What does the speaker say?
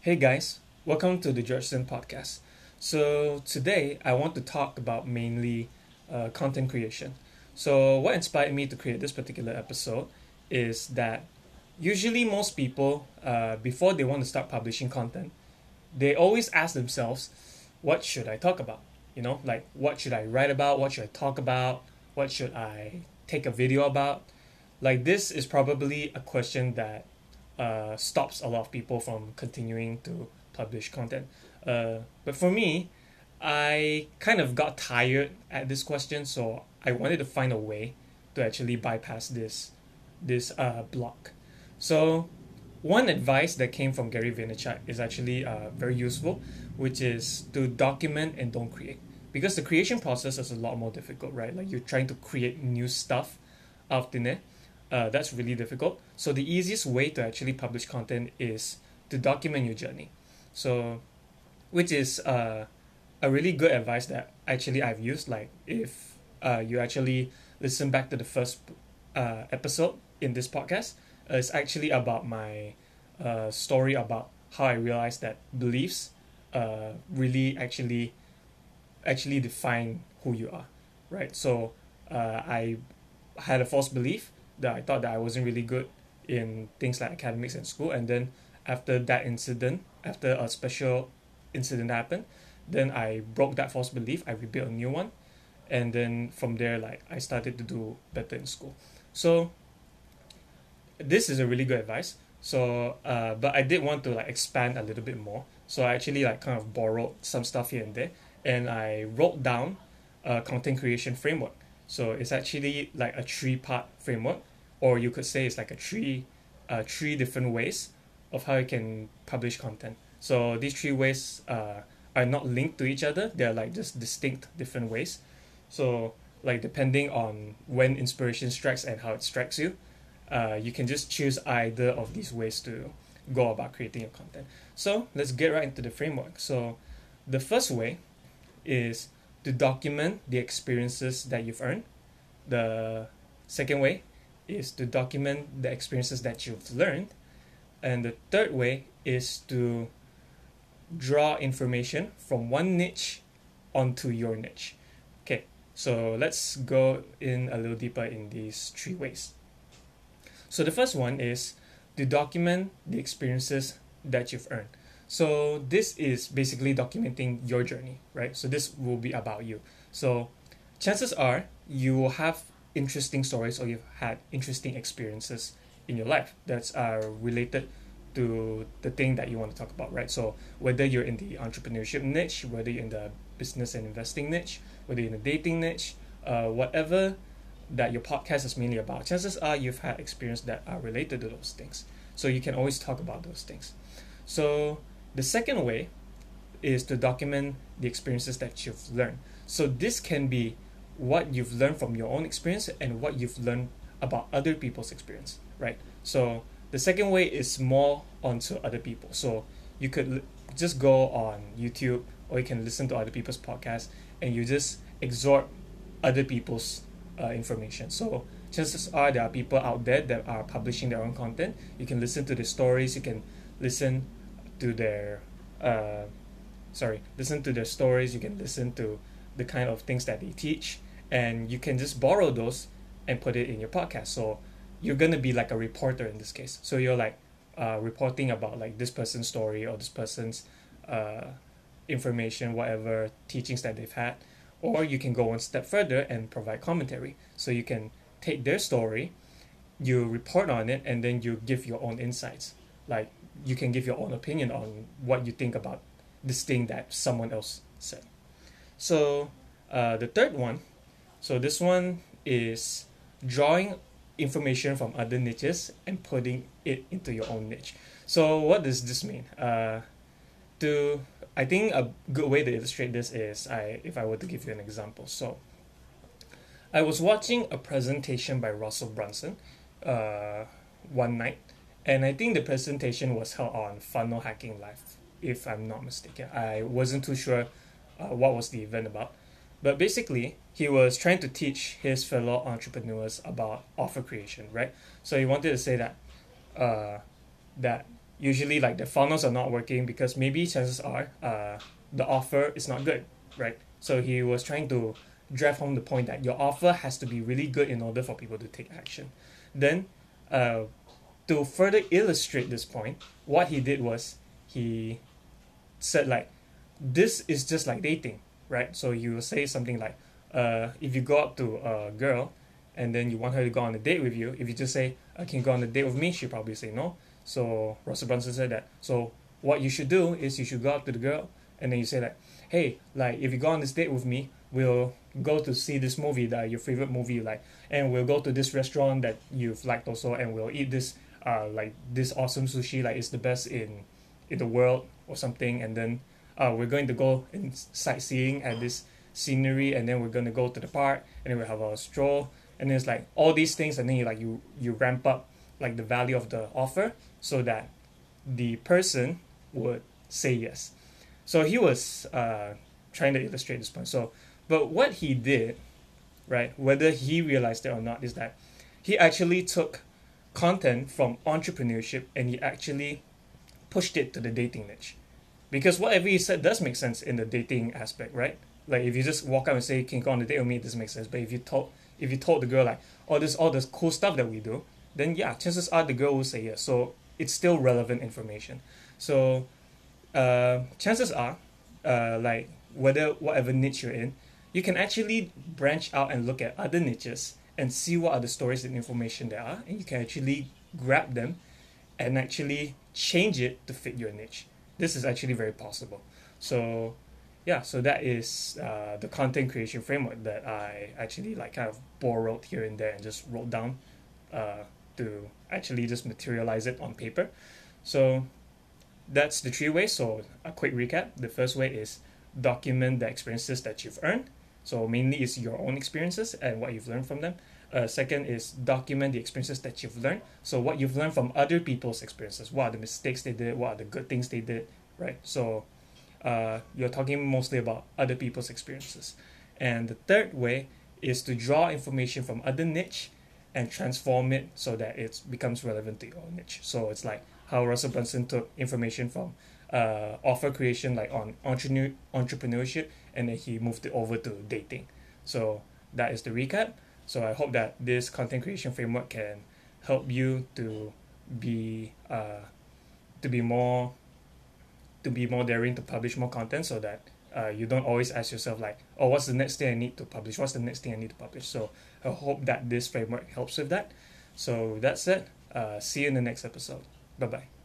Hey guys, welcome to the Georgeson podcast. So today I want to talk about mainly uh, content creation. So what inspired me to create this particular episode is that usually most people uh, before they want to start publishing content, they always ask themselves, what should I talk about? You know, like what should I write about? What should I talk about? What should I take a video about? Like this is probably a question that uh, stops a lot of people from continuing to publish content. Uh, but for me, I kind of got tired at this question, so I wanted to find a way to actually bypass this this uh, block. So one advice that came from Gary Vaynerchuk is actually uh, very useful, which is to document and don't create. Because the creation process is a lot more difficult, right? Like you're trying to create new stuff out of thin air uh, that's really difficult. So the easiest way to actually publish content is to document your journey. So, which is uh, a really good advice that actually I've used. Like if uh, you actually listen back to the first uh, episode in this podcast, uh, it's actually about my uh, story about how I realized that beliefs uh, really actually actually define who you are, right? So uh, I had a false belief that I thought that I wasn't really good in things like academics and school. And then after that incident, after a special incident happened, then I broke that false belief. I rebuilt a new one, and then from there, like I started to do better in school. So this is a really good advice. So, uh, but I did want to like expand a little bit more. So I actually like kind of borrowed some stuff here and there, and I wrote down a content creation framework. So it's actually like a three part framework or you could say it's like a three uh, three different ways of how you can publish content. So these three ways uh, are not linked to each other. They're like just distinct different ways. So like depending on when inspiration strikes and how it strikes you uh, you can just choose either of these ways to go about creating your content. So let's get right into the framework. So the first way is to document the experiences that you've earned. The second way is to document the experiences that you've learned. And the third way is to draw information from one niche onto your niche. Okay, so let's go in a little deeper in these three ways. So the first one is to document the experiences that you've earned. So this is basically documenting your journey, right? So this will be about you. So chances are you will have interesting stories or you've had interesting experiences in your life that's uh, related to the thing that you want to talk about, right? So whether you're in the entrepreneurship niche, whether you're in the business and investing niche, whether you're in the dating niche, uh, whatever that your podcast is mainly about, chances are you've had experience that are related to those things. So you can always talk about those things. So the second way is to document the experiences that you've learned. So this can be what you've learned from your own experience and what you've learned about other people's experience, right? So the second way is more onto other people. So you could l- just go on YouTube or you can listen to other people's podcasts and you just absorb other people's uh, information. So chances are there are people out there that are publishing their own content. You can listen to the stories. You can listen to their, uh, sorry, listen to their stories. You can listen to the kind of things that they teach and you can just borrow those and put it in your podcast. So you're to be like a reporter in this case. So you're like uh, reporting about like this person's story or this person's uh, information whatever teachings that they've had. Or you can go one step further and provide commentary. So you can take their story you report on it and then you give your own insights. Like you can give your own opinion on what you think about this thing that someone else said. So uh, the third one so this one is drawing information from other niches and putting it into your own niche. So what does this mean? Uh, to I think a good way to illustrate this is I if I were to give you an example. So I was watching a presentation by Russell Brunson uh, one night, and I think the presentation was held on Funnel Hacking Live, if I'm not mistaken. I wasn't too sure uh, what was the event about, but basically, he was trying to teach his fellow entrepreneurs about offer creation, right? So he wanted to say that uh, that usually like the funnels are not working because maybe chances are uh, the offer is not good, right? So he was trying to drive home the point that your offer has to be really good in order for people to take action. Then, uh, to further illustrate this point, what he did was he said like, this is just like dating, right? So you will say something like, uh, if you go up to a girl and then you want her to go on a date with you, if you just say, uh, can go on a date with me? She'll probably say no. So Russell Brunson said that. So what you should do is you should go up to the girl and then you say like, hey, like if you go on this date with me, we'll go to see this movie that your favorite movie you like, and we'll go to this restaurant that you've liked also, and we'll eat this uh like this awesome sushi like it's the best in in the world or something, and then uh we're going to go in sightseeing at this scenery, and then we're gonna go to the park, and then we'll have a stroll, and then it's like all these things, and then you like you you ramp up like the value of the offer so that the person would say yes. So he was uh, trying to illustrate this point. So, but what he did, right, whether he realized it or not, is that he actually took content from entrepreneurship and he actually pushed it to the dating niche. Because whatever he said does make sense in the dating aspect, right? Like if you just walk out and say, "Can you go on a date with me?" It doesn't make sense. But if you told if you told the girl like, "Oh, this all this cool stuff that we do," then yeah, chances are the girl will say yes. So it's still relevant information. So uh, chances are, uh, like whether whatever niche you're in, you can actually branch out and look at other niches and see what other stories and information there are, and you can actually grab them and actually change it to fit your niche. This is actually very possible. So yeah, so that is uh, the content creation framework that I actually like kind of borrowed here and there and just wrote down uh, to actually just materialize it on paper. So that's the three ways. So a quick recap. The first way is document the experiences that you've earned. So mainly it's your own experiences and what you've learned from them. Uh, second is document the experiences that you've learned. So what you've learned from other people's experiences. What are the mistakes they did? What are the good things they did? Right. So uh, you're talking mostly about other people's experiences. And the third way is to draw information from other niche and transform it so that it becomes relevant to your niche. So it's like how Russell Brunson took information from uh, offer creation, like on entrepreneur entrepreneurship, and then he moved it over to dating. So that is the recap. So I hope that this content creation framework can help you to be uh, to be more to be more daring to publish more content so that uh, you don't always ask yourself like oh what's the next thing i need to publish? What's the next thing i need to publish? So i hope that this framework helps with that. So that's it. Uh, see you in the next episode. Bye bye